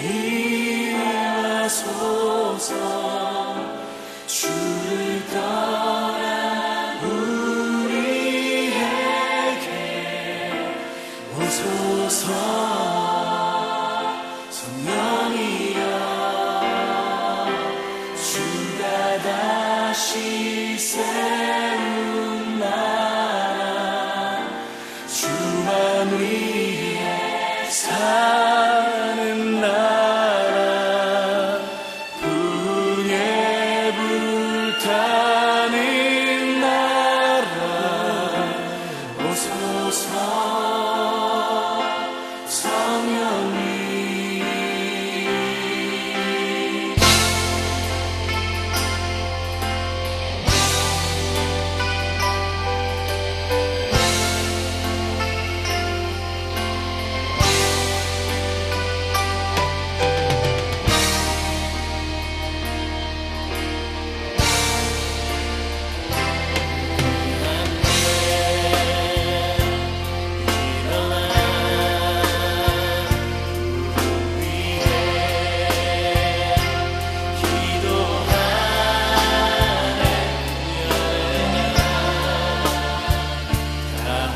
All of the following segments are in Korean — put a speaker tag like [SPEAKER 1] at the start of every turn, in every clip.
[SPEAKER 1] Hey.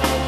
[SPEAKER 1] Lord.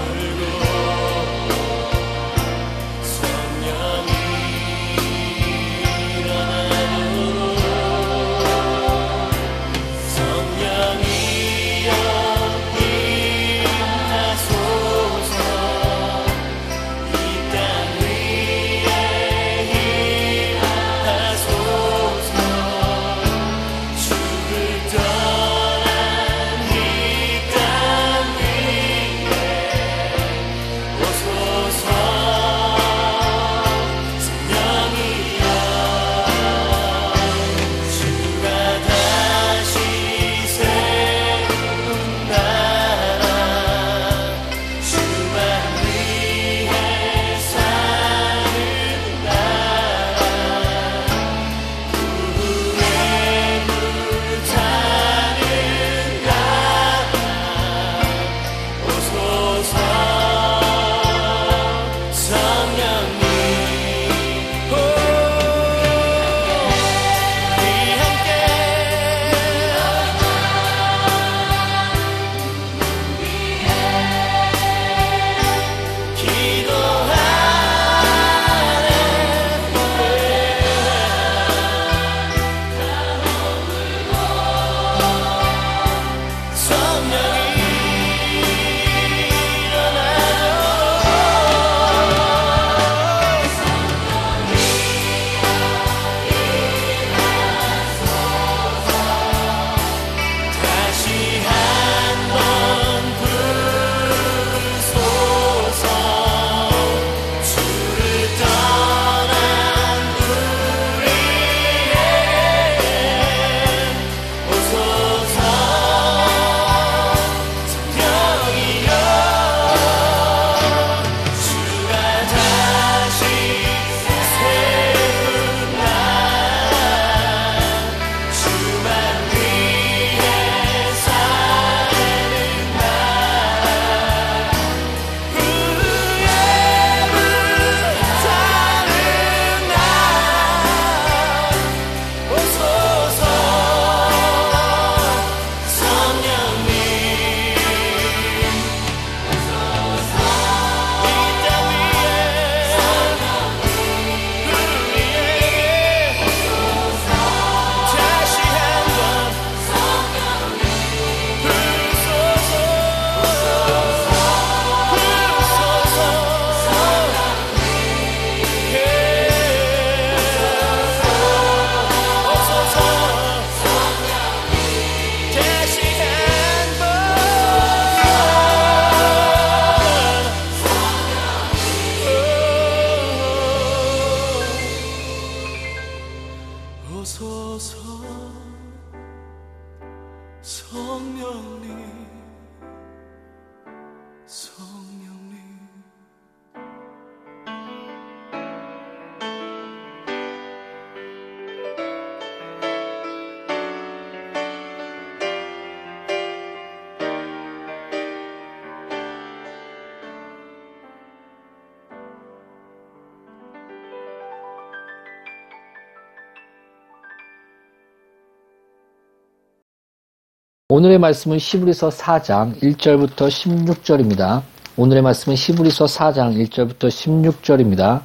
[SPEAKER 2] 오늘의 말씀은 시브리서 4장 1절부터 16절입니다. 오늘의 말씀은 시브리서 4장 1절부터 16절입니다.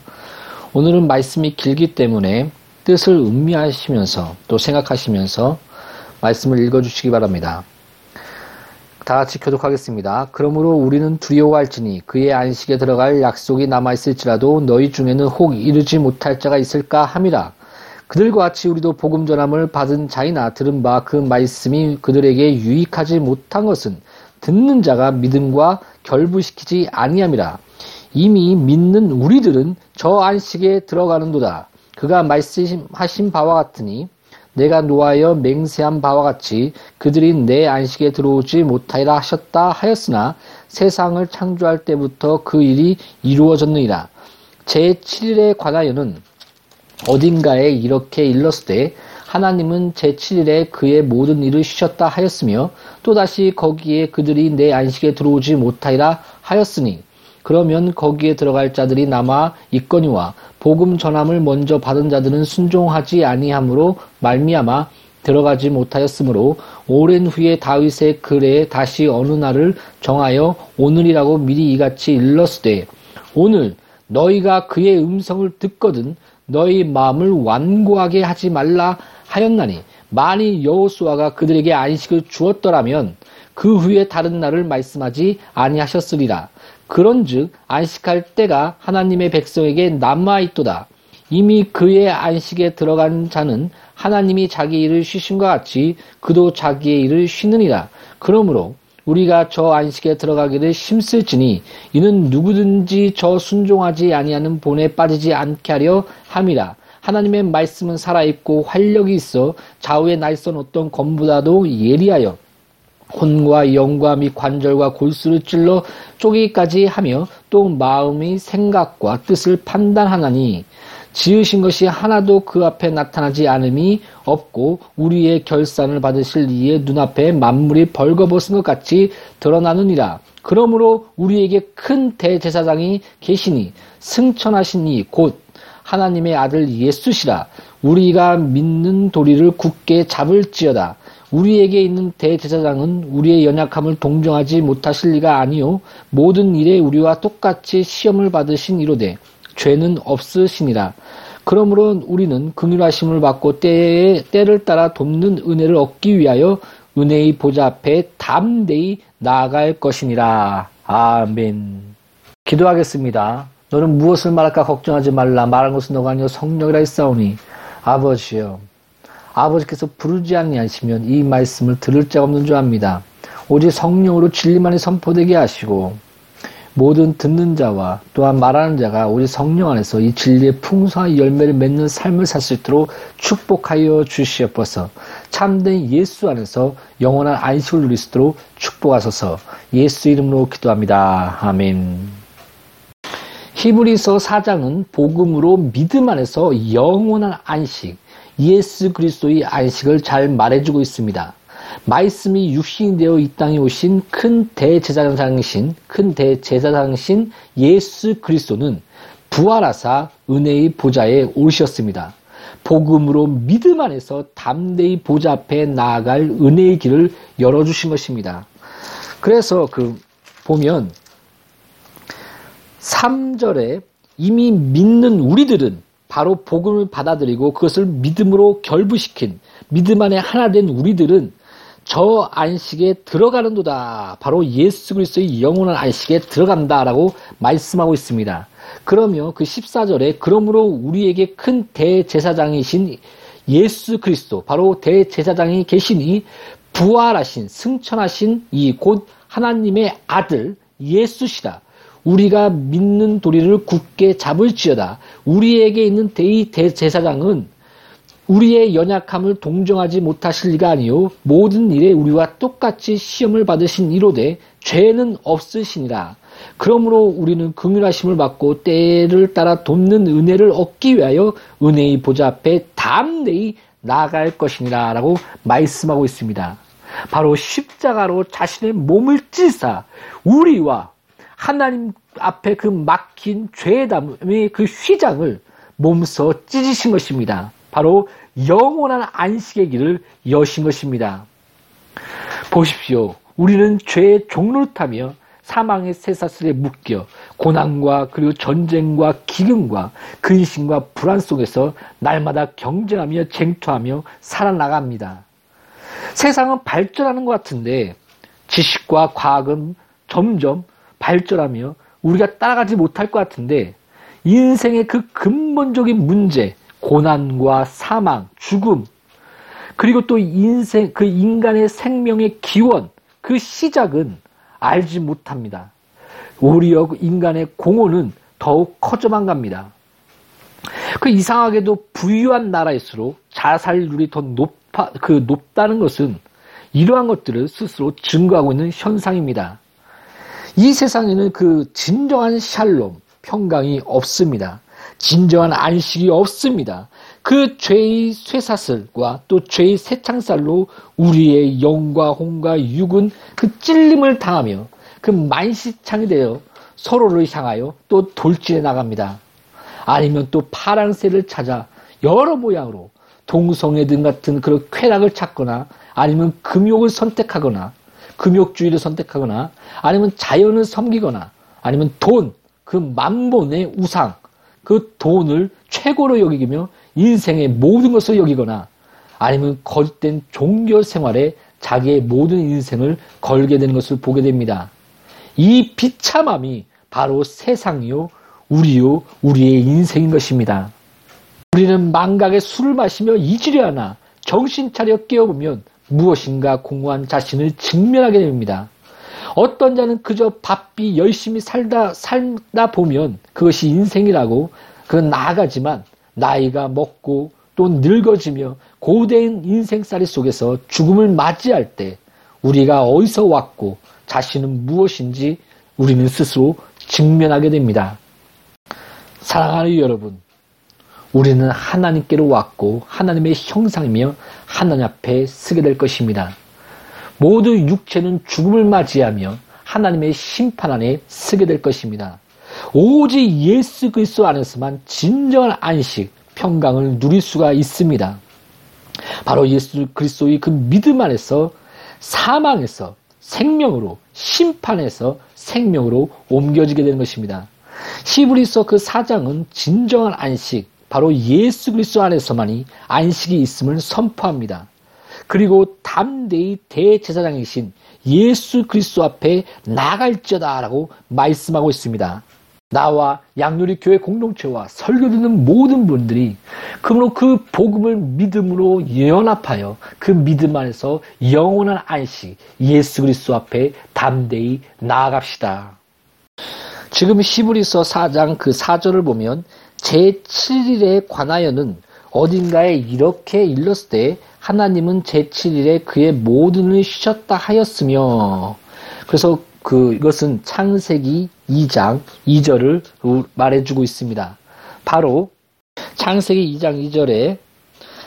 [SPEAKER 2] 오늘은 말씀이 길기 때문에 뜻을 음미하시면서 또 생각하시면서 말씀을 읽어주시기 바랍니다. 다 같이 교독하겠습니다. 그러므로 우리는 두려워할지니 그의 안식에 들어갈 약속이 남아있을지라도 너희 중에는 혹 이르지 못할 자가 있을까 함이라. 그들과 같이 우리도 복음 전함을 받은 자이나 들은 바 그 말씀이 그들에게 유익하지 못한 것은 듣는 자가 믿음과 결부시키지 아니함이라. 이미 믿는 우리들은 저 안식에 들어가는도다. 그가 말씀하신 바와 같으니 내가 노하여 맹세한 바와 같이 그들이 내 안식에 들어오지 못하리라 하셨다 하였으나 세상을 창조할 때부터 그 일이 이루어졌느니라. 제 7일에 관하여는 어딘가에 이렇게 일렀을 때 하나님은 제7일에 그의 모든 일을 쉬셨다 하였으며 또다시 거기에 그들이 내 안식에 들어오지 못하리라 하였으니 그러면 거기에 들어갈 자들이 남아 있거니와 복음 전함을 먼저 받은 자들은 순종하지 아니함으로 말미암아 들어가지 못하였으므로 오랜 후에 다윗의 글에 다시 어느 날을 정하여 오늘이라고 미리 이같이 일렀을 때 오늘 너희가 그의 음성을 듣거든 너희 마음을 완고하게 하지 말라 하였나니 만일 여호수아가 그들에게 안식을 주었더라면 그 후에 다른 날을 말씀하지 아니하셨으리라. 그런즉 안식할 때가 하나님의 백성에게 남아 있도다. 이미 그의 안식에 들어간 자는 하나님이 자기 일을 쉬신것 같이 그도 자기의 일을 쉬느니라. 그러므로 우리가 저 안식에 들어가기를 힘쓸지니 이는 누구든지 저 순종하지 아니하는 본에 빠지지 않게 하려 함이라. 하나님의 말씀은 살아있고 활력이 있어 좌우에 날선 어떤 검보다도 예리하여 혼과 영과 및 관절과 골수를 찔러 쪼개기까지 하며 또 마음의 생각과 뜻을 판단하나니 지으신 것이 하나도 그 앞에 나타나지 않음이 없고 우리의 결산을 받으실 이의 눈앞에 만물이 벌거벗은 것 같이 드러나느니라. 그러므로 우리에게 큰 대제사장이 계시니 승천하신 이곧 하나님의 아들 예수시라. 우리가 믿는 도리를 굳게 잡을지어다. 우리에게 있는 대제사장은 우리의 연약함을 동정하지 못하실 리가 아니요 모든 일에 우리와 똑같이 시험을 받으신 이로되 죄는 없으시니라. 그러므로 우리는 긍휼하심을 받고 때에 때를 따라 돕는 은혜를 얻기 위하여 은혜의 보좌 앞에 담대히 나아갈 것이니라. 아멘. 기도하겠습니다. 너는 무엇을 말할까 걱정하지 말라. 말한 것은 너가 아니요 성령이라 했사오니 아버지여. 아버지께서 부르지 아니하시면 이 말씀을 들을 자 없는 줄 압니다. 오직 성령으로 진리만이 선포되게 하시고 모든 듣는 자와 또한 말하는 자가 우리 성령 안에서 이 진리의 풍성한 열매를 맺는 삶을 살 수 있도록 축복하여 주시옵소서. 참된 예수 안에서 영원한 안식을 누릴 수 있도록 축복하소서. 예수 이름으로 기도합니다. 아멘. 히브리서 4장은 복음으로 믿음 안에서 영원한 안식, 예수 그리스도의 안식을 잘 말해주고 있습니다. 말씀이 육신이 되어 이 땅에 오신 큰 대제사장이신 큰 대제사장이신 예수 그리스도는 부활하사 은혜의 보좌에 오르셨습니다. 복음으로 믿음 안에서 담대히 보좌 앞에 나아갈 은혜의 길을 열어주신 것입니다. 그래서 그 보면 3절에 이미 믿는 우리들은 바로 복음을 받아들이고 그것을 믿음으로 결부시킨 믿음 안에 하나 된 우리들은 저 안식에 들어가는도다. 바로 예수 그리스도의 영원한 안식에 들어간다라고 말씀하고 있습니다. 그러며 그 14절에 그러므로 우리에게 큰 대제사장이신 예수 그리스도 바로 대제사장이 계시니 부활하신 승천하신 이 곧 하나님의 아들 예수시다. 우리가 믿는 도리를 굳게 잡을지어다. 우리에게 있는 대제사장은 우리의 연약함을 동정하지 못하실 리가 아니요 모든 일에 우리와 똑같이 시험을 받으신 이로되 죄는 없으시니라. 그러므로 우리는 긍휼하심을 받고 때를 따라 돕는 은혜를 얻기 위하여 은혜의 보좌 앞에 담대히 나아갈 것이니라 라고 말씀하고 있습니다. 바로 십자가로 자신의 몸을 찢사 우리와 하나님 앞에 그 막힌 죄담의 그 휘장을 몸서 찢으신 것입니다. 바로 영원한 안식의 길을 여신 것입니다. 보십시오. 우리는 죄의 종로를 타며 사망의 쇠사슬에 묶여 고난과 그리고 전쟁과 기근과 근심과 불안 속에서 날마다 경쟁하며 쟁투하며 살아나갑니다. 세상은 발전하는 것 같은데 지식과 과학은 점점 발전하며 우리가 따라가지 못할 것 같은데 인생의 그 근본적인 문제, 고난과 사망, 죽음, 그리고 또 인생, 그 인간의 생명의 기원, 그 시작은 알지 못합니다. 오히려 인간의 공헌은 더욱 커져만 갑니다. 그 이상하게도 부유한 나라일수록 자살률이 더 높아, 그 높다는 것은 이러한 것들을 스스로 증거하고 있는 현상입니다. 이 세상에는 그 진정한 샬롬, 평강이 없습니다. 진정한 안식이 없습니다. 그 죄의 쇠사슬과 또 죄의 새창살로 우리의 영과 혼과 육은 그 찔림을 당하며 그 만시창이 되어 서로를 향하여 또 돌진해 나갑니다. 아니면 또 파랑새를 찾아 여러 모양으로 동성애 등 같은 그런 쾌락을 찾거나 아니면 금욕을 선택하거나 금욕주의를 선택하거나 아니면 자연을 섬기거나 아니면 돈, 그 만본의 우상, 그 돈을 최고로 여기며 인생의 모든 것을 여기거나 아니면 거짓된 종교 생활에 자기의 모든 인생을 걸게 되는 것을 보게 됩니다. 이 비참함이 바로 세상이요, 우리요, 우리의 인생인 것입니다. 우리는 망각의 술을 마시며 잊으려 하나 정신 차려 깨어보면 무엇인가 공허한 자신을 직면하게 됩니다. 어떤 자는 그저 바삐 열심히 살다 살다 보면 그것이 인생이라고 그건 나아가지만 나이가 먹고 또 늙어지며 고된 인생살이 속에서 죽음을 맞이할 때 우리가 어디서 왔고 자신은 무엇인지 우리는 스스로 직면하게 됩니다. 사랑하는 여러분, 우리는 하나님께로 왔고 하나님의 형상이며 하나님 앞에 서게 될 것입니다. 모두 육체는 죽음을 맞이하며 하나님의 심판 안에 서게 될 것입니다. 오직 예수 그리스도 안에서만 진정한 안식, 평강을 누릴 수가 있습니다. 바로 예수 그리스도의 그 믿음 안에서 사망에서 생명으로 심판에서 생명으로 옮겨지게 되는 것입니다. 히브리서 그 사장은 진정한 안식, 바로 예수 그리스도 안에서만이 안식이 있음을 선포합니다. 그리고 담대히 대제사장이신 예수 그리스도 앞에 나갈지어다라고 말씀하고 있습니다. 나와 양누리 교회 공동체와 설교 듣는 모든 분들이 그러므로 그 복음을 믿음으로 연합하여 그 믿음 안에서 영원한 안식 예수 그리스도 앞에 담대히 나아갑시다. 지금 시브리서 4장 그 4절을 보면 제7일에 관하여는 어딘가에 이렇게 일렀을 때 하나님은 제7일에 그의 모든 을 쉬셨다 하였으며 그래서 그 이것은 창세기 2장 2절을 말해주고 있습니다. 바로 창세기 2장 2절에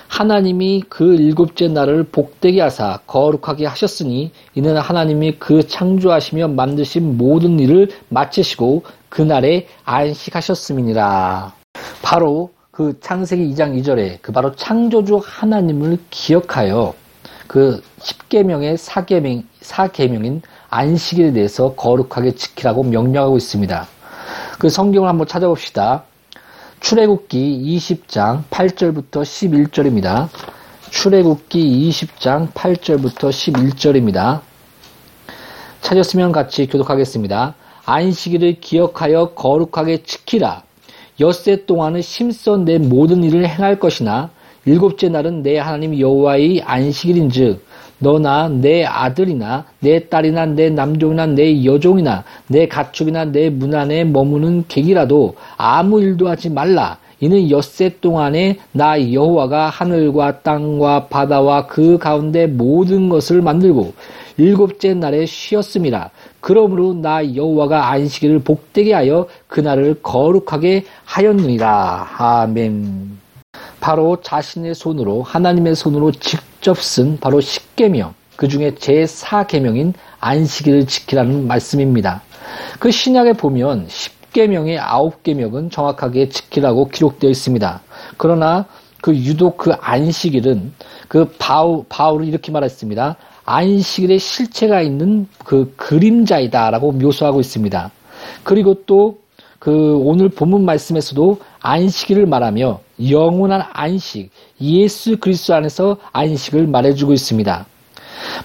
[SPEAKER 2] 하나님이 그 일곱째 날을 복되게 하사 거룩하게 하셨으니 이는 하나님이 그 창조하시며 만드신 모든 일을 마치시고 그날에 안식하셨음이니라. 바로 그 창세기 2장 2절에 그 바로 창조주 하나님을 기억하여 그 10계명의 4계명, 4계명인 안식일에 대해서 거룩하게 지키라고 명령하고 있습니다. 그 성경을 한번 찾아봅시다. 출애굽기 20장 8절부터 11절입니다. 출애굽기 20장 8절부터 11절입니다. 찾았으면 같이 교독하겠습니다. 안식일을 기억하여 거룩하게 지키라. 엿새 동안은 심써 내 모든 일을 행할 것이나 일곱째 날은 내 하나님 여호와의 안식일인즉 너나 내 아들이나 내 딸이나 내 남종이나 내 여종이나 내 가축이나 내 문 안에 머무는 객이라도 아무 일도 하지 말라. 이는 엿새 동안에 나 여호와가 하늘과 땅과 바다와 그 가운데 모든 것을 만들고 일곱째 날에 쉬었습니다. 그러므로 나 여호와가 안식일을 복되게 하여 그날을 거룩하게 하였느니라. 아멘. 바로 자신의 손으로 하나님의 손으로 직접 쓴 바로 십계명 그 중에 제4계명인 안식일을 지키라는 말씀입니다. 그 신약에 보면 십계명의 아홉 계명은 정확하게 지키라고 기록되어 있습니다. 그러나 그 유독 그 안식일은 그 바울, 바울은 이렇게 말했습니다. 안식일의 실체가 있는 그 그림자이다라고 묘사하고 있습니다. 그리고 또 그 오늘 본문 말씀에서도 안식일을 말하며 영원한 안식, 예수 그리스도 안에서 안식을 말해주고 있습니다.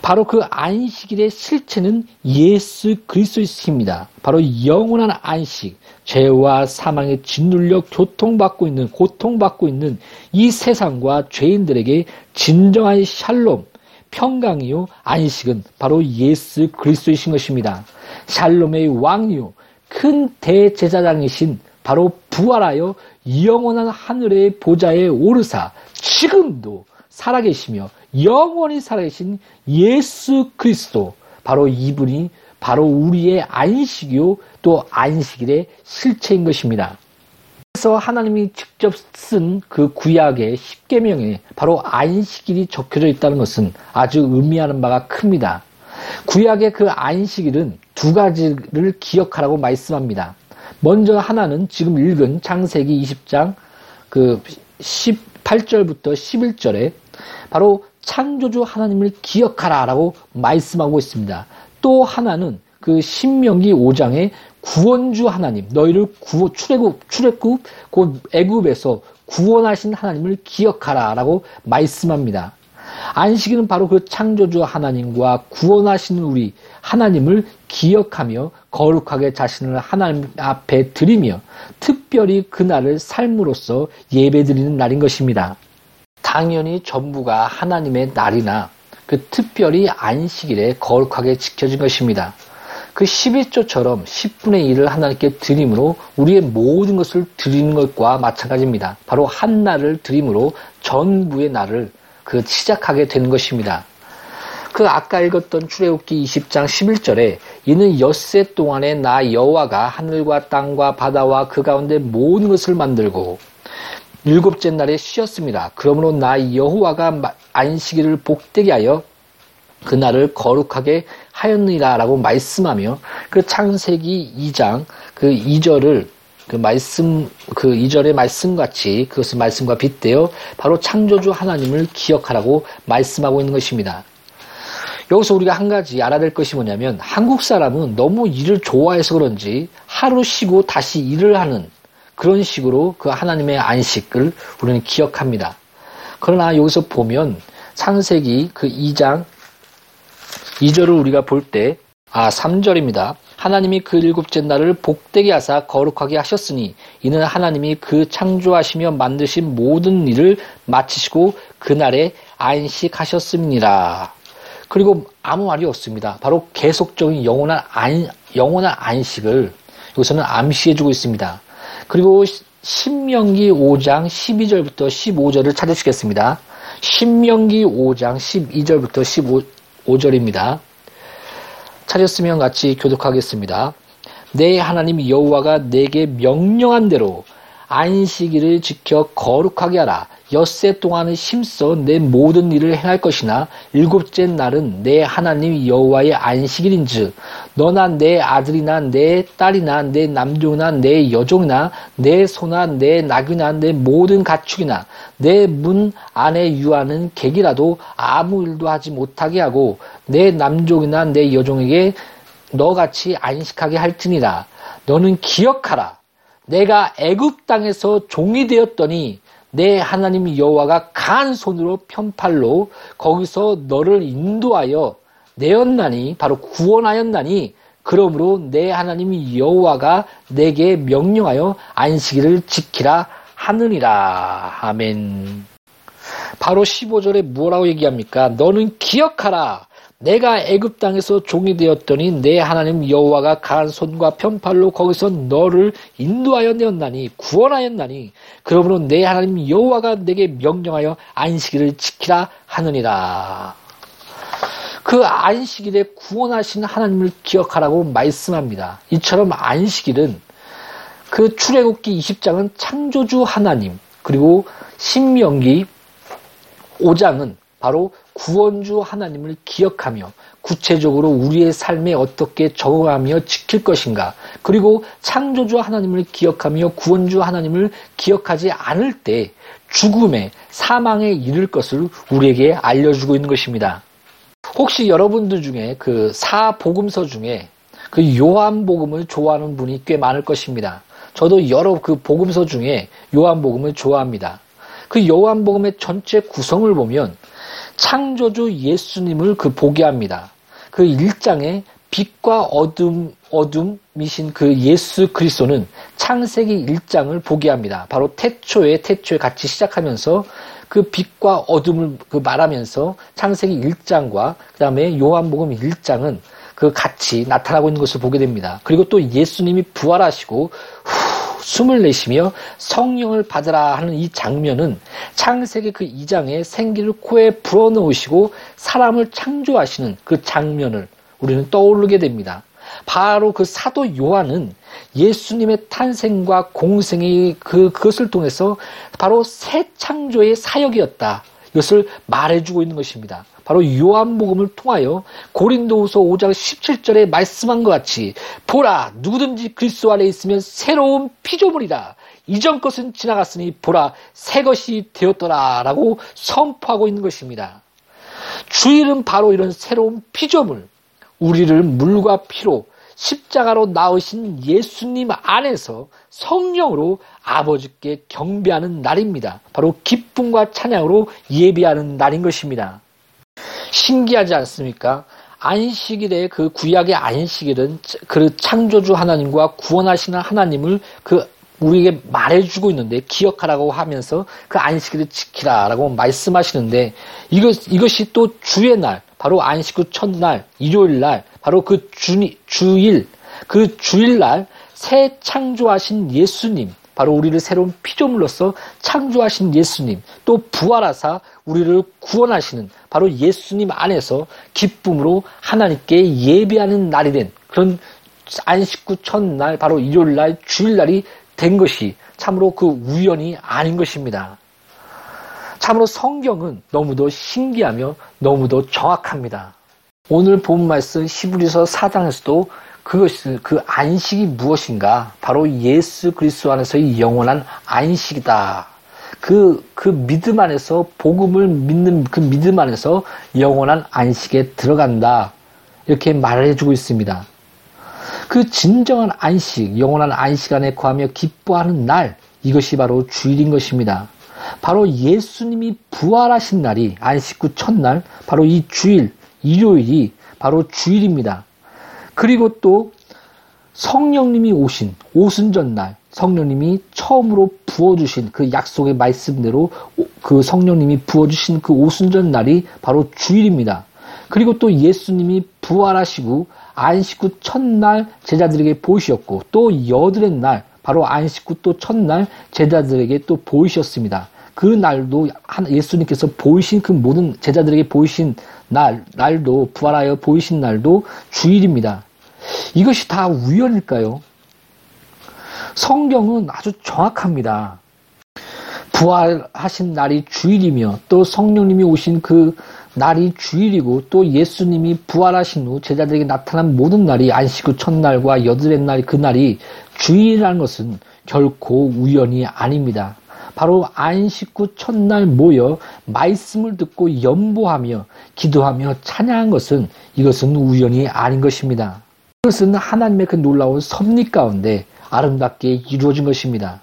[SPEAKER 2] 바로 그 안식일의 실체는 예수 그리스도이십니다. 바로 영원한 안식, 죄와 사망에 짓눌려 교통받고 있는 고통받고 있는 이 세상과 죄인들에게 진정한 샬롬, 평강이요 안식은 바로 예수 그리스도이신 것입니다. 샬롬의 왕이요 큰 대제사장이신 바로 부활하여 영원한 하늘의 보좌에 오르사 지금도 살아계시며 영원히 살아계신 예수 그리스도 바로 이분이 바로 우리의 안식이요 또 안식일의 실체인 것입니다. 그래서 하나님이 직접 쓴 그 구약의 십계명에 바로 안식일이 적혀져 있다는 것은 아주 의미하는 바가 큽니다. 구약의 그 안식일은 두 가지를 기억하라고 말씀합니다. 먼저 하나는 지금 읽은 창세기 20장 그 18절부터 11절에 바로 창조주 하나님을 기억하라 라고 말씀하고 있습니다. 또 하나는 그 신명기 5장에 구원주 하나님, 너희를 구원, 출애굽, 출애굽, 곧 애굽에서 구원하신 하나님을 기억하라라고 말씀합니다. 안식일은 바로 그 창조주 하나님과 구원하시는 우리 하나님을 기억하며 거룩하게 자신을 하나님 앞에 드리며 특별히 그날을 삶으로써 예배드리는 날인 것입니다. 당연히 전부가 하나님의 날이나 그 특별히 안식일에 거룩하게 지켜진 것입니다. 그 11조처럼 10분의 1을 하나님께 드림으로 우리의 모든 것을 드리는 것과 마찬가지입니다. 바로 한 날을 드림으로 전부의 날을 그 시작하게 되는 것입니다. 그 아까 읽었던 출애굽기 20장 11절에 이는 엿새 동안에 나 여호와가 하늘과 땅과 바다와 그 가운데 모든 것을 만들고 일곱째 날에 쉬었습니다. 그러므로 나 여호와가 안식일을 복되게 하여 그날을 거룩하게 하였느니라라고 말씀하며 그 창세기 2장 그 2절을 그 말씀 그 2절의 말씀 같이 그것을 말씀과 빗대어 바로 창조주 하나님을 기억하라고 말씀하고 있는 것입니다. 여기서 우리가 한 가지 알아야 될 것이 뭐냐면 한국 사람은 너무 일을 좋아해서 그런지 하루 쉬고 다시 일을 하는 그런 식으로 그 하나님의 안식을 우리는 기억합니다. 그러나 여기서 보면 창세기 그 2장 2절을 우리가 볼 때, 아, 3절입니다. 하나님이 그 일곱째 날을 복되게 하사 거룩하게 하셨으니 이는 하나님이 그 창조하시며 만드신 모든 일을 마치시고 그날에 안식하셨습니다. 그리고 아무 말이 없습니다. 바로 계속적인 영원한 안, 영원한 안식을 여기서는 암시해주고 있습니다. 그리고 신명기 5장 12절부터 15절을 찾으시겠습니다. 신명기 5장 12절부터 15, 5절입니다. 찾았으면 같이 교독하겠습니다. 내 하나님 여호와가 내게 명령한 대로 안식일을 지켜 거룩하게 하라. 엿새 동안은 심써 내 모든 일을 행할 것이나 일곱째 날은 내 하나님 여호와의 안식일인즉 너나 내 아들이나 내 딸이나 내 남종이나 내 여종이나 내 소나 내 낙이나 내 모든 가축이나 내 문 안에 유하는 객이라도 아무 일도 하지 못하게 하고 내 남종이나 내 여종에게 너같이 안식하게 할지니라 너는 기억하라 내가 애굽 땅에서 종이 되었더니 내 하나님 여호와가 간 손으로 편팔로 거기서 너를 인도하여 내었나니 바로 구원하였나니 그러므로 내 하나님 여호와가 내게 명령하여 안식일을 지키라 하느니라 아멘. 바로 15절에 뭐라고 얘기합니까? 너는 기억하라. 내가 애굽 땅에서 종이 되었더니 내 하나님 여호와가 강한 손과 편팔로 거기서 너를 인도하여 내었나니 구원하였나니 그러므로 내 하나님 여호와가 내게 명령하여 안식일을 지키라 하느니라. 그 안식일에 구원하신 하나님을 기억하라고 말씀합니다. 이처럼 안식일은 그 출애굽기 20장은 창조주 하나님 그리고 신명기 5장은 바로 구원주 하나님을 기억하며 구체적으로 우리의 삶에 어떻게 적응하며 지킬 것인가 그리고 창조주 하나님을 기억하며 구원주 하나님을 기억하지 않을 때 죽음에 사망에 이를 것을 우리에게 알려주고 있는 것입니다. 혹시 여러분들 중에 그 사복음서 중에 그 요한복음을 좋아하는 분이 꽤 많을 것입니다. 저도 여러 그 복음서 중에 요한복음을 좋아합니다. 그 요한복음의 전체 구성을 보면 창조주 예수님을 그 보게 합니다. 그 1장에 빛과 어둠, 어둠이신 그 예수 그리스도는 창세기 1장을 보게 합니다. 바로 태초에, 태초에 같이 시작하면서 그 빛과 어둠을 그 말하면서 창세기 1장과 그 다음에 요한복음 1장은 그 같이 나타나고 있는 것을 보게 됩니다. 그리고 또 예수님이 부활하시고 후, 숨을 내쉬며 성령을 받으라 하는 이 장면은 창세기 그 2장에 생기를 코에 불어넣으시고 사람을 창조하시는 그 장면을 우리는 떠오르게 됩니다. 바로 그 사도 요한은 예수님의 탄생과 공생의 그, 그것을 통해서 바로 새 창조의 사역이었다. 이것을 말해주고 있는 것입니다. 바로 요한복음을 통하여 고린도후서 5장 17절에 말씀한 것 같이 보라 누구든지 그리스도 안에 있으면 새로운 피조물이다. 이전 것은 지나갔으니 보라 새 것이 되었더라라고 선포하고 있는 것입니다. 주일은 바로 이런 새로운 피조물, 우리를 물과 피로 십자가로 나으신 예수님 안에서 성령으로 아버지께 경배하는 날입니다. 바로 기쁨과 찬양으로 예배하는 날인 것입니다. 신기하지 않습니까? 안식일의 그 구약의 안식일은 그 창조주 하나님과 구원하시는 하나님을 그 우리에게 말해주고 있는데 기억하라고 하면서 그 안식일을 지키라라고 말씀하시는데 이것 이것이 또 주의 날 바로 안식 후 첫날 일요일 날 바로 그 주, 주일 그 주일 날 새 창조하신 예수님 바로 우리를 새로운 피조물로서 창조하신 예수님, 또 부활하사 우리를 구원하시는 바로 예수님 안에서 기쁨으로 하나님께 예배하는 날이 된 그런 안식구 첫날, 바로 일요일날, 주일날이 된 것이 참으로 그 우연이 아닌 것입니다. 참으로 성경은 너무도 신기하며 너무도 정확합니다. 오늘 본 말씀 시브리서 4장에서도 그것이 그 안식이 무엇인가? 바로 예수 그리스도 안에서의 영원한 안식이다. 그, 그 믿음 안에서, 복음을 믿는 그 믿음 안에서 영원한 안식에 들어간다. 이렇게 말을 해주고 있습니다. 그 진정한 안식, 영원한 안식 안에 거하며 기뻐하는 날, 이것이 바로 주일인 것입니다. 바로 예수님이 부활하신 날이 안식 후 첫날, 바로 이 주일, 일요일이 바로 주일입니다. 그리고 또 성령님이 오신 오순전날 성령님이 처음으로 부어주신 그 약속의 말씀대로 그 성령님이 부어주신 그 오순전날이 바로 주일입니다. 그리고 또 예수님이 부활하시고 안식 후 첫날 제자들에게 보이셨고 또 여드렛 날 바로 안식 후 또 첫날 제자들에게 또 보이셨습니다. 그 날도 예수님께서 보이신 그 모든 제자들에게 보이신 날, 날도 부활하여 보이신 날도 주일입니다. 이것이 다 우연일까요? 성경은 아주 정확합니다. 부활하신 날이 주일이며 또 성령님이 오신 그 날이 주일이고 또 예수님이 부활하신 후 제자들에게 나타난 모든 날이 안식 후 첫날과 여드렛 날 그날이 주일이라는 것은 결코 우연이 아닙니다. 바로 안식 후 첫날 모여 말씀을 듣고 연보하며 기도하며 찬양한 것은 이것은 우연이 아닌 것입니다. 그것은 하나님의 그 놀라운 섭리 가운데 아름답게 이루어진 것입니다.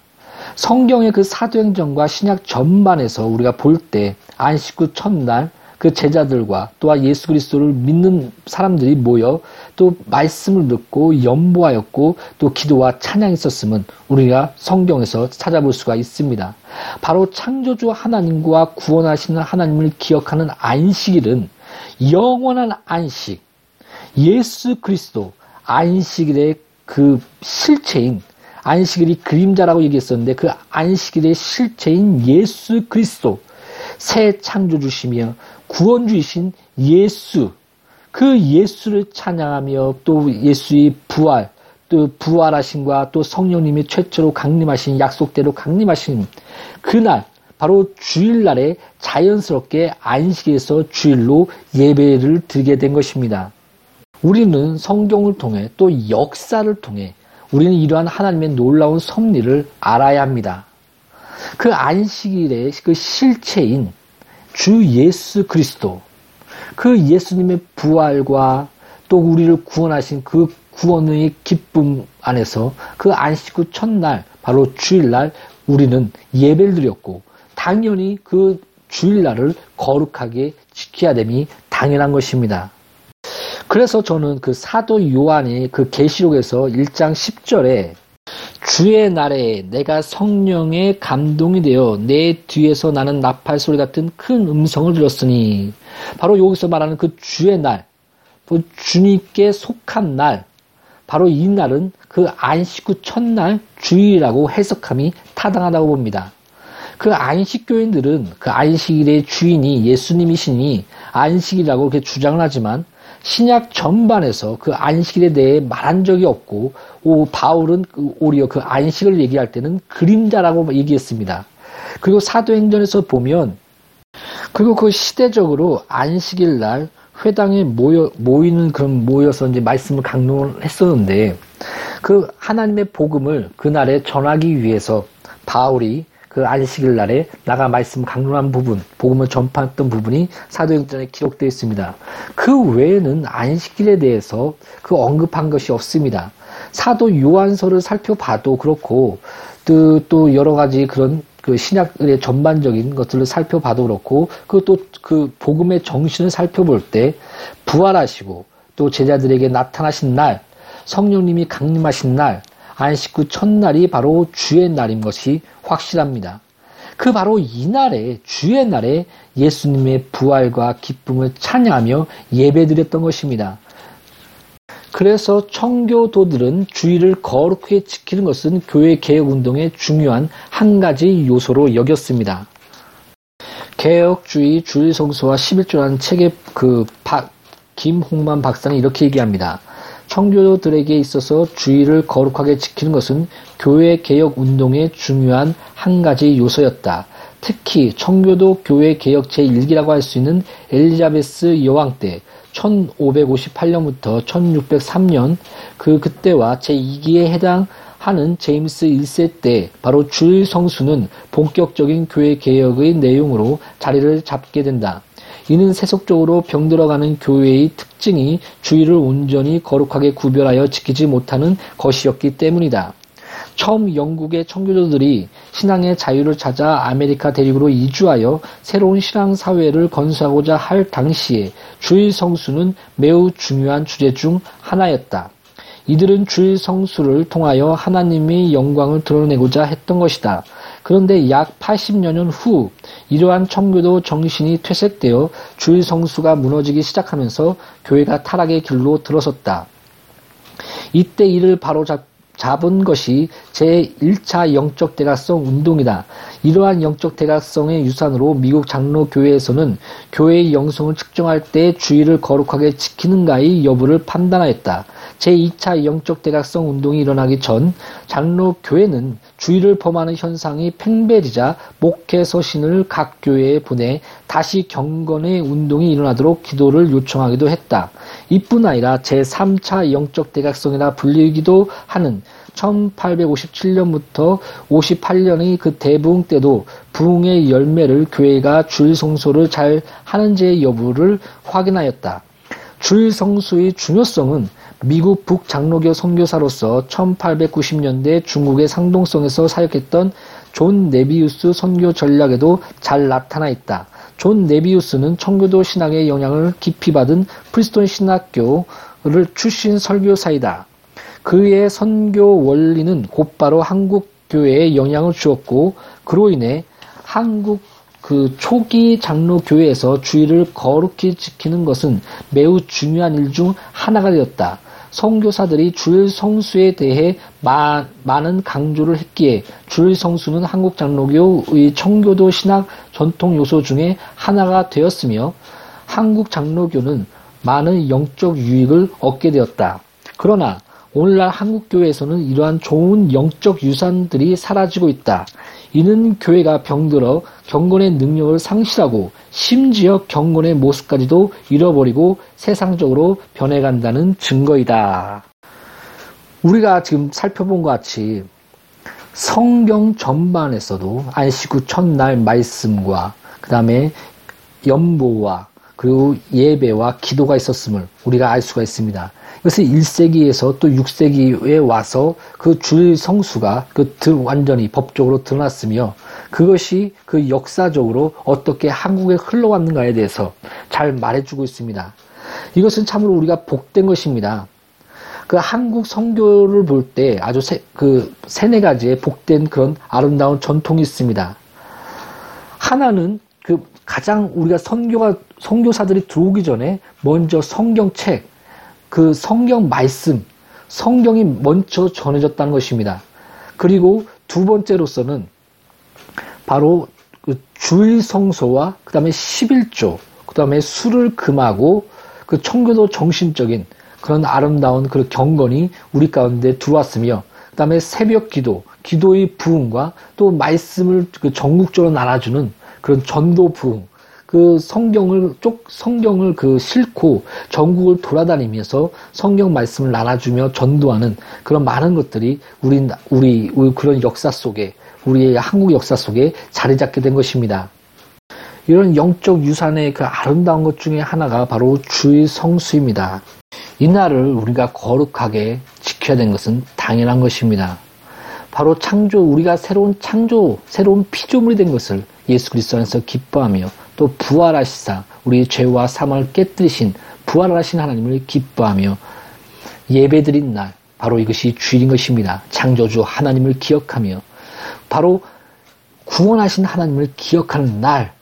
[SPEAKER 2] 성경의 그 사도행전과 신약 전반에서 우리가 볼 때 안식 후 첫날 그 제자들과 또한 예수 그리스도를 믿는 사람들이 모여 또 말씀을 듣고 연보하였고 또 기도와 찬양이 있었음은 우리가 성경에서 찾아볼 수가 있습니다. 바로 창조주 하나님과 구원하시는 하나님을 기억하는 안식일은 영원한 안식, 예수 그리스도, 안식일의 그 실체인, 안식일이 그림자라고 얘기했었는데 그 안식일의 실체인 예수 그리스도, 새 창조주시며 구원주이신 예수, 그 예수를 찬양하며 또 예수의 부활, 또 부활하신과 또 성령님이 최초로 강림하신 약속대로 강림하신 그날 바로 주일날에 자연스럽게 안식에서 주일로 예배를 드리게 된 것입니다. 우리는 성경을 통해 또 역사를 통해 우리는 이러한 하나님의 놀라운 섭리를 알아야 합니다. 그 안식일의 그 실체인 주 예수 그리스도, 그 예수님의 부활과 또 우리를 구원하신 그 구원의 기쁨 안에서 그 안식 후 첫날, 바로 주일날 우리는 예배를 드렸고, 당연히 그 주일날을 거룩하게 지켜야 됨이 당연한 것입니다. 그래서 저는 그 사도 요한의 그 계시록에서 1장 10절에 주의 날에 내가 성령의 감동이 되어 내 뒤에서 나는 나팔 소리 같은 큰 음성을 들었으니 바로 여기서 말하는 그 주의 날, 그 주님께 속한 날, 바로 이 날은 그 안식 후 첫날 주일이라고 해석함이 타당하다고 봅니다. 그 안식교인들은 그 안식일의 주인이 예수님이시니 안식이라고 그렇게 주장을 하지만 신약 전반에서 그 안식일에 대해 말한 적이 없고 오, 바울은 그 오히려 그 안식을 얘기할 때는 그림자라고 얘기했습니다. 그리고 사도행전에서 보면 그리고 그 시대적으로 안식일 날 회당에 모여 모이는 그런 모여서 이제 말씀을 강론했었는데 그 하나님의 복음을 그날에 전하기 위해서 바울이 그 안식일 날에 나가 말씀 강론한 부분, 복음을 전파했던 부분이 사도행전에 기록되어 있습니다. 그 외에는 안식일에 대해서 그 언급한 것이 없습니다. 사도 요한서를 살펴봐도 그렇고 또, 또 여러 가지 그런 그 신약의 전반적인 것들을 살펴봐도 그렇고 그또그 복음의 정신을 살펴볼 때 부활하시고 또 제자들에게 나타나신 날 성령님이 강림하신 날 안식 후 첫날이 바로 주의 날인 것이 확실합니다. 그 바로 이날에 주의 날에 예수님의 부활과 기쁨을 찬양하며 예배드렸던 것입니다. 그래서 청교도들은 주의를 거룩하게 지키는 것은 교회 개혁 운동의 중요한 한 가지 요소로 여겼습니다. 개혁주의 주일 성수와 11조라는 책의 그 박, 김홍만 박사는 이렇게 얘기합니다. 청교도들에게 있어서 주의를 거룩하게 지키는 것은 교회 개혁 운동의 중요한 한 가지 요소였다. 특히 청교도 교회 개혁 제1기라고 할 수 있는 엘리자베스 여왕 때 1558년부터 1603년 그 그때와 제2기에 해당하는 제임스 1세 때 바로 주일 성수는 본격적인 교회 개혁의 내용으로 자리를 잡게 된다. 이는 세속적으로 병들어가는 교회의 특징이 주의를 온전히 거룩하게 구별하여 지키지 못하는 것이었기 때문이다. 처음 영국의 청교도들이 신앙의 자유를 찾아 아메리카 대륙으로 이주하여 새로운 신앙 사회를 건설하고자 할 당시에 주일 성수는 매우 중요한 주제 중 하나였다. 이들은 주일 성수를 통하여 하나님의 영광을 드러내고자 했던 것이다. 그런데 약 80여년 후 이러한 청교도 정신이 퇴색되어 주일 성수가 무너지기 시작하면서 교회가 타락의 길로 들어섰다. 이때 이를 바로잡 잡은 것이 제1차 영적 대각성 운동이다. 이러한 영적 대각성의 유산으로 미국 장로 교회에서는 교회의 영성을 측정할 때 주의를 거룩하게 지키는가의 여부를 판단하였다. 제2차 영적 대각성 운동이 일어나기 전 장로 교회는 주의를 범하는 현상이 팽배리자 목회 서신을 각 교회에 보내 다시 경건의 운동이 일어나도록 기도를 요청하기도 했다. 이뿐 아니라 제3차 영적 대각성이라 불리기도 하는 1857년부터 58년의 그 대부흥 때도 부흥의 열매를 교회가 주일 성수를 잘 하는지의 여부를 확인하였다. 주일 성수의 중요성은 미국 북장로교 선교사로서 1890년대 중국의 산동성에서 사역했던 존 네비우스 선교 전략에도 잘 나타나 있다. 존 네비우스는 청교도 신학의 영향을 깊이 받은 프린스턴 신학교 출신 선교사이다. 그의 선교 원리는 곧바로 한국 교회에 영향을 주었고 그로 인해 한국 그 초기 장로 교회에서 주일을 거룩히 지키는 것은 매우 중요한 일 중 하나가 되었다. 선교사들이 주일 성수에 대해 마, 많은 강조를 했기에 주일 성수는 한국 장로교의 청교도 신학 전통 요소 중에 하나가 되었으며 한국 장로교는 많은 영적 유익을 얻게 되었다. 그러나 오늘날 한국 교회에서는 이러한 좋은 영적 유산들이 사라지고 있다. 이는 교회가 병들어 경건의 능력을 상실하고 심지어 경건의 모습까지도 잃어버리고 세상적으로 변해간다는 증거이다. 우리가 지금 살펴본 것 같이 성경 전반에서도 안식 후 첫날 말씀과 그 다음에 연보와 그리고 예배와 기도가 있었음을 우리가 알 수가 있습니다. 이것은 1세기에서 또 6세기에 와서 그 주일 성수가 그 완전히 법적으로 드러났으며 그것이 그 역사적으로 어떻게 한국에 흘러왔는가에 대해서 잘 말해주고 있습니다. 이것은 참으로 우리가 복된 것입니다. 그 한국 성교를 볼 때 아주 세, 그 세네 가지의 복된 그런 아름다운 전통이 있습니다. 하나는 그 가장 우리가 선교가 선교사들이 들어오기 전에 먼저 성경책 그 성경 말씀, 성경이 먼저 전해졌다는 것입니다. 그리고 두 번째로서는 바로 그 주일 성소와 그 다음에 11조, 그 다음에 술을 금하고 그 청교도 정신적인 그런 아름다운 그 경건이 우리 가운데 들어왔으며 그 다음에 새벽 기도, 기도의 부흥과 또 말씀을 그 전국적으로 나눠주는 그런 전도 부흥, 그 성경을 쪽 성경을 그 싣고 전국을 돌아다니면서 성경 말씀을 나눠주며 전도하는 그런 많은 것들이 우리 우리, 그런 역사 속에 우리의 한국 역사 속에 자리 잡게 된 것입니다. 이런 영적 유산의 그 아름다운 것 중에 하나가 바로 주의 성수입니다. 이 날을 우리가 거룩하게 지켜야 되는 것은 당연한 것입니다. 바로 창조, 우리가 새로운 창조, 새로운 피조물이 된 것을 예수 그리스도 안에서 기뻐하며 또 부활하시사 우리 죄와 사망을 깨뜨리신 부활하신 하나님을 기뻐하며 예배드린 날 바로 이것이 주일인 것입니다. 창조주 하나님을 기억하며 바로 구원하신 하나님을 기억하는 날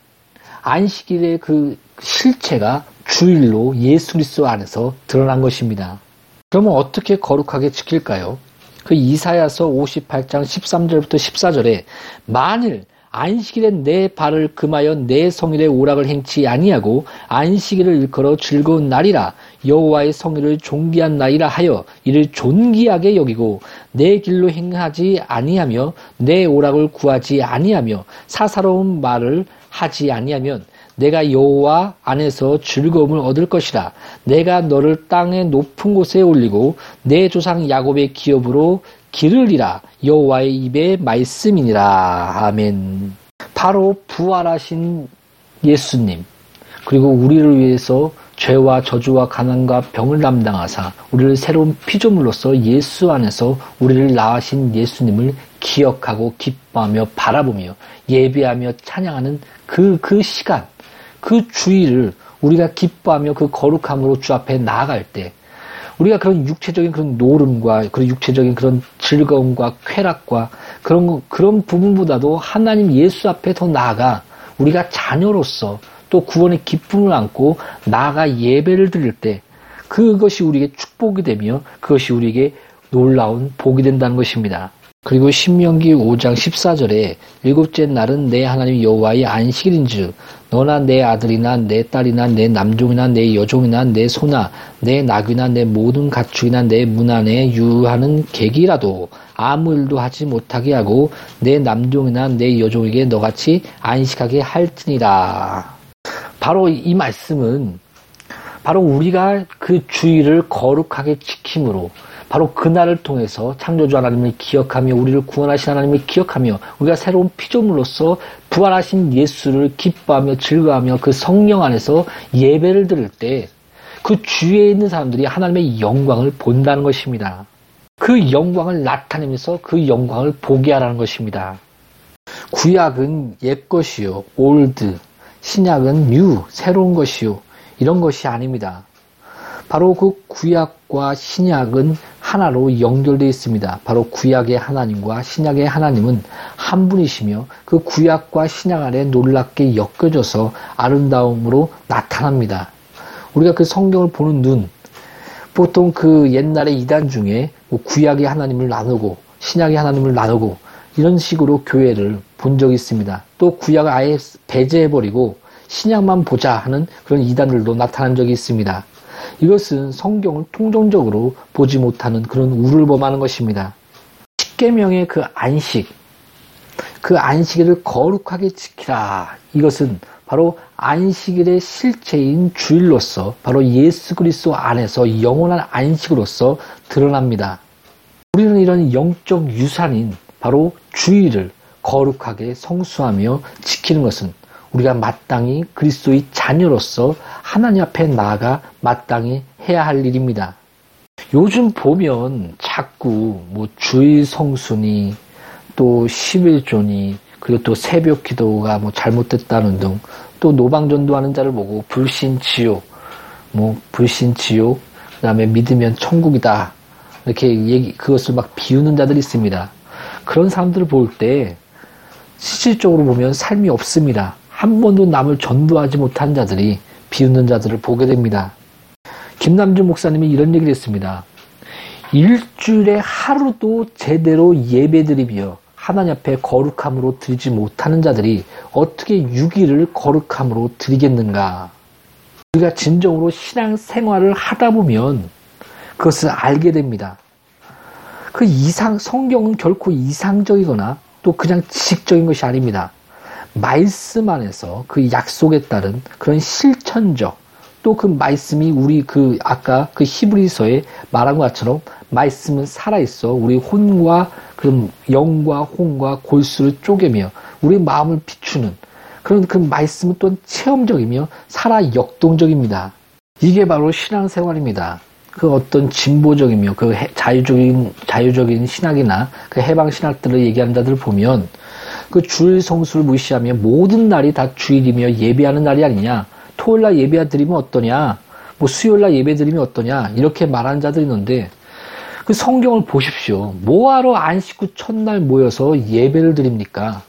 [SPEAKER 2] 안식일의 그 실체가 주일로 예수 그리스도 안에서 드러난 것입니다. 그러면 어떻게 거룩하게 지킬까요? 그 이사야서 58장 13절부터 14절에 만일 안식일에 내 발을 금하여 내 성일의 오락을 행치 아니하고 안식일을 일컬어 즐거운 날이라 여호와의 성일을 존귀한 날이라 하여 이를 존귀하게 여기고 내 길로 행하지 아니하며 내 오락을 구하지 아니하며 사사로운 말을 하지 아니하면 내가 여호와 안에서 즐거움을 얻을 것이라. 내가 너를 땅의 높은 곳에 올리고 내 조상 야곱의 기업으로 기르리라 여호와의 입의 말씀이니라 아멘. 바로 부활하신 예수님 그리고 우리를 위해서 죄와 저주와 가난과 병을 담당하사 우리를 새로운 피조물로서 예수 안에서 우리를 낳으신 예수님을 기억하고 기뻐하며 바라보며 예배하며 찬양하는 그, 그 시간, 그 주의를 우리가 기뻐하며 그 거룩함으로 주 앞에 나아갈 때 우리가 그런 육체적인 그런 노름과 그런 육체적인 그런 즐거움과 쾌락과 그런 그런 부분보다도 하나님 예수 앞에 더 나아가 우리가 자녀로서 또 구원의 기쁨을 안고 나아가 예배를 드릴 때 그것이 우리에게 축복이 되며 그것이 우리에게 놀라운 복이 된다는 것입니다. 그리고 신명기 5장 14절에 일곱째 날은 내 하나님 여호와의 안식일인즉 너나 내 아들이나 내 딸이나 내 남종이나 내 여종이나 내 소나 내 낙이나 내 모든 가축이나 내 문 안에 유하는 객이라도 아무 일도 하지 못하게 하고 내 남종이나 내 여종에게 너같이 안식하게 할지니라. 바로 이 말씀은 바로 우리가 그 주일을 거룩하게 지킴으로 바로 그날을 통해서 창조주 하나님을 기억하며 우리를 구원하신 하나님을 기억하며 우리가 새로운 피조물로서 부활하신 예수를 기뻐하며 즐거워하며 그 성령 안에서 예배를 드릴 때 그 주위에 있는 사람들이 하나님의 영광을 본다는 것입니다. 그 영광을 나타내면서 그 영광을 보게 하라는 것입니다. 구약은 옛 것이요, old, 신약은 new, 새로운 것이요, 이런 것이 아닙니다. 바로 그 구약과 신약은 하나로 연결되어 있습니다. 바로 구약의 하나님과 신약의 하나님은 한 분이시며 그 구약과 신약 안에 놀랍게 엮여져서 아름다움으로 나타납니다. 우리가 그 성경을 보는 눈, 보통 그 옛날에 이단 중에 뭐 구약의 하나님을 나누고 신약의 하나님을 나누고 이런 식으로 교회를 본 적이 있습니다. 또 구약을 아예 배제해버리고 신약만 보자 하는 그런 이단들도 나타난 적이 있습니다. 이것은 성경을 통정적으로 보지 못하는 그런 우를 범하는 것입니다. 십계명의 그 안식, 그 안식일을 거룩하게 지키라. 이것은 바로 안식일의 실체인 주일로서 바로 예수 그리스도 안에서 영원한 안식으로서 드러납니다. 우리는 이런 영적 유산인 바로 주일을 거룩하게 성수하며 지키는 것은 우리가 마땅히 그리스도의 자녀로서 하나님 앞에 나아가 마땅히 해야 할 일입니다. 요즘 보면 자꾸 뭐 주일 성순이 또 11조니 그리고 또 새벽 기도가 뭐 잘못됐다는 등 또 노방전도 하는 자를 보고 불신 지옥 뭐 불신 지옥 그다음에 믿으면 천국이다 이렇게 얘기 그것을 막 비우는 자들이 있습니다. 그런 사람들을 볼 때 실질적으로 보면 삶이 없습니다. 한 번도 남을 전도하지 못한 자들이 비웃는 자들을 보게 됩니다. 김남준 목사님이 이런 얘기를 했습니다. 일주일에 하루도 제대로 예배드리며 하나님 앞에 거룩함으로 드리지 못하는 자들이 어떻게 6일을 거룩함으로 드리겠는가? 우리가 진정으로 신앙 생활을 하다 보면 그것을 알게 됩니다. 그 이상, 성경은 결코 이상적이거나 또 그냥 지식적인 것이 아닙니다. 말씀 안에서 그 약속에 따른 그런 실천적 또 그 말씀이 우리 그 아까 그 히브리서에 말한 것처럼 말씀은 살아있어 우리 혼과 그 영과 혼과 골수를 쪼개며 우리 마음을 비추는 그런 그 말씀은 또한 체험적이며 살아 역동적입니다. 이게 바로 신앙생활입니다. 그 어떤 진보적이며 그 자유적인 자유적인 신학이나 그 해방 신학들을 얘기하는 자들 보면 그 주일 성수를 무시하며 모든 날이 다 주일이며 예배하는 날이 아니냐. 토요일 날 예배 드리면 어떠냐. 뭐 수요일 날 예배 드리면 어떠냐. 이렇게 말하는 자들이 있는데 그 성경을 보십시오. 뭐하러 안식구 첫날 모여서 예배를 드립니까?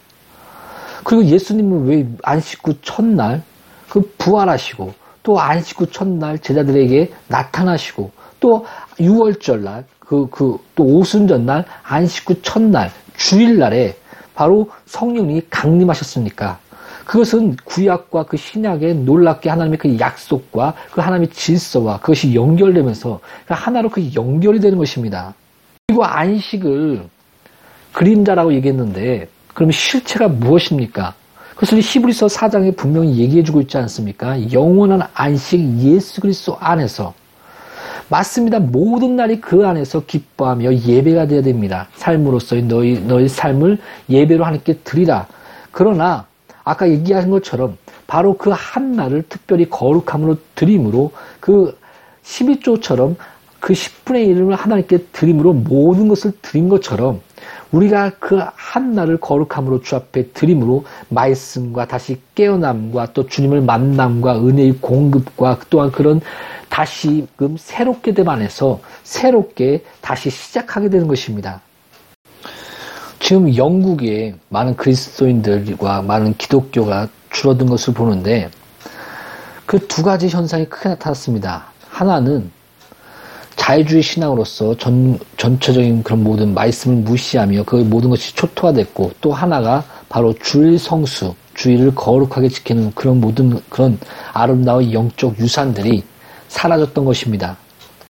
[SPEAKER 2] 그리고 예수님은 왜 안식구 첫날 그 부활하시고 또 안식구 첫날 제자들에게 나타나시고 또 6월절 날 그 그 또 오순절 날 안식구 첫날 주일날에 바로 성령이 강림하셨습니까? 그것은 구약과 그 신약의 놀랍게 하나님의 그 약속과 그 하나님의 질서와 그것이 연결되면서 그 하나로 그 연결이 되는 것입니다. 그리고 안식을 그림자라고 얘기했는데 그럼 실체가 무엇입니까? 그것을 히브리서 4장에 분명히 얘기해주고 있지 않습니까? 영원한 안식 예수 그리스도 안에서 맞습니다. 모든 날이 그 안에서 기뻐하며 예배가 되어야 됩니다. 삶으로서의 너희, 너희 삶을 예배로 하나님께 드리라. 그러나, 아까 얘기하신 것처럼 바로 그 한 날을 특별히 거룩함으로 드림으로 그 12조처럼 그 10분의 1을 하나님께 드림으로 모든 것을 드린 것처럼 우리가 그 한 날을 거룩함으로 주 앞에 드림으로 말씀과 다시 깨어남과 또 주님을 만남과 은혜의 공급과 또한 그런 다시금 새롭게 됨 안에서 새롭게 다시 시작하게 되는 것입니다. 지금 영국에 많은 그리스도인들과 많은 기독교가 줄어든 것을 보는데 그 두 가지 현상이 크게 나타났습니다. 하나는 자유주의 신앙으로서 전, 전체적인 그런 모든 말씀을 무시하며 그 모든 것이 초토화됐고 또 하나가 바로 주일 성수, 주일을 거룩하게 지키는 그런 모든 그런 아름다운 영적 유산들이 사라졌던 것입니다.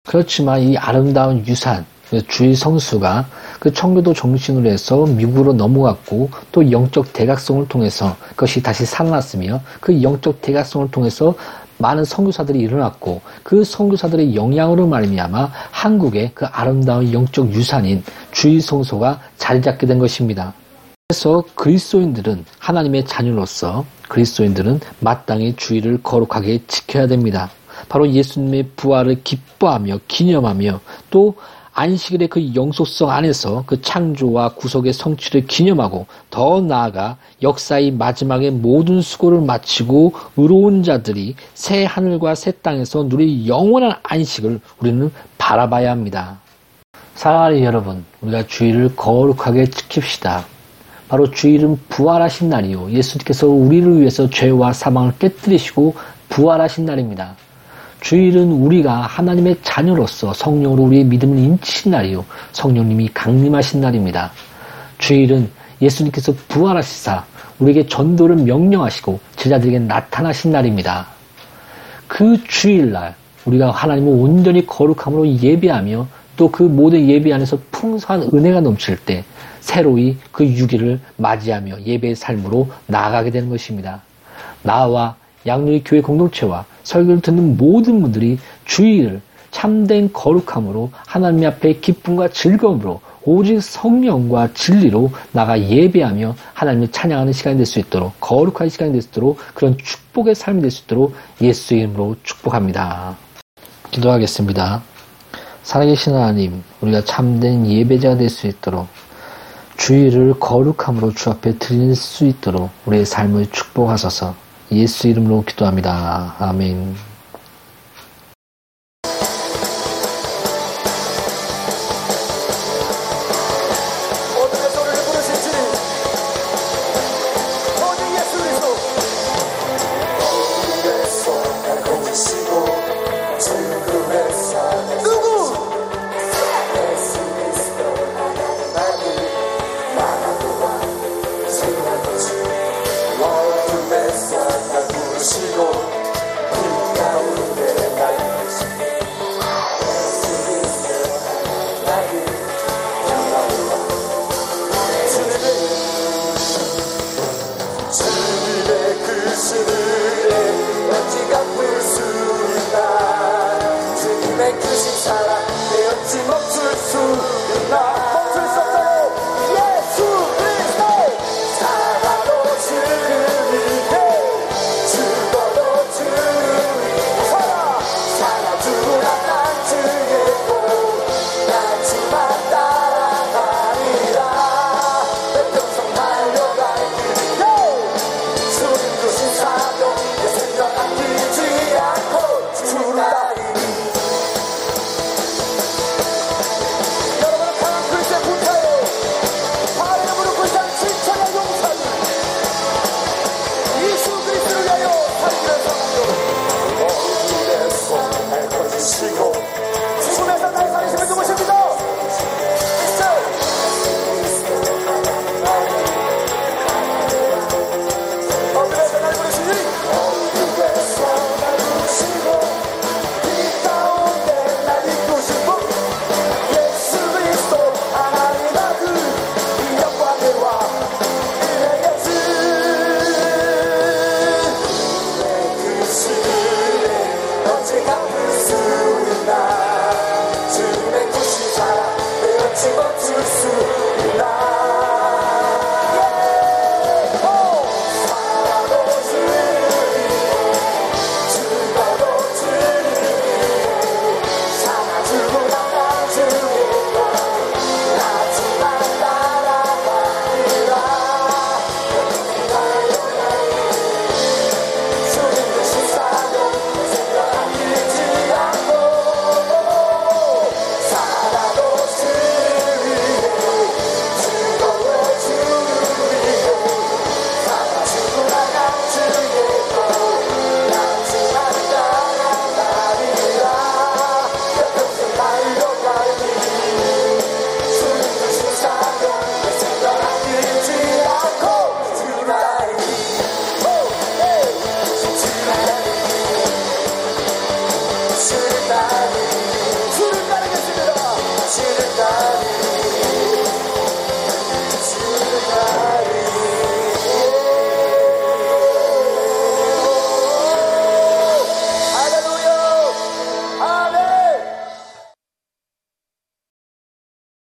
[SPEAKER 2] 그렇지만 이 아름다운 유산, 그 주의 성수가 그 청교도 정신으로 해서 미국으로 넘어갔고 또 영적 대각성을 통해서 그것이 다시 살아났으며 그 영적 대각성을 통해서 많은 선교사들이 일어났고 그 선교사들의 영향으로 말미암아 한국의 그 아름다운 영적 유산인 주의 성소가 자리 잡게 된 것입니다. 그래서 그리스도인들은 하나님의 자녀로서 그리스도인들은 마땅히 주의를 거룩하게 지켜야 됩니다. 바로 예수님의 부활을 기뻐하며 기념하며 또 안식일의 그 영속성 안에서 그 창조와 구속의 성취를 기념하고 더 나아가 역사의 마지막에 모든 수고를 마치고 의로운 자들이 새 하늘과 새 땅에서 누릴 영원한 안식을 우리는 바라봐야 합니다. 사랑하는 여러분, 우리가 주일을 거룩하게 지킵시다. 바로 주일은 부활하신 날이요. 예수님께서 우리를 위해서 죄와 사망을 깨뜨리시고 부활하신 날입니다. 주일은 우리가 하나님의 자녀로서 성령으로 우리의 믿음을 인치신 날이요. 성령님이 강림하신 날입니다. 주일은 예수님께서 부활하시사 우리에게 전도를 명령하시고 제자들에게 나타나신 날입니다. 그 주일날 우리가 하나님을 온전히 거룩함으로 예배하며 또 그 모든 예배 안에서 풍성한 은혜가 넘칠 때 새로이 그 6일을 맞이하며 예배의 삶으로 나아가게 되는 것입니다. 나와 양육의 교회 공동체와 설교를 듣는 모든 분들이 주일을 참된 거룩함으로 하나님 앞에 기쁨과 즐거움으로 오직 성령과 진리로 나가 예배하며 하나님을 찬양하는 시간이 될 수 있도록 거룩한 시간이 될 수 있도록 그런 축복의 삶이 될 수 있도록 예수 이름으로 축복합니다. 기도하겠습니다. 살아계신 하나님, 우리가 참된 예배자가 될 수 있도록 주의를 거룩함으로 주 앞에 드릴 수 있도록 우리의 삶을 축복하소서 예수 이름으로 기도합니다. 아멘.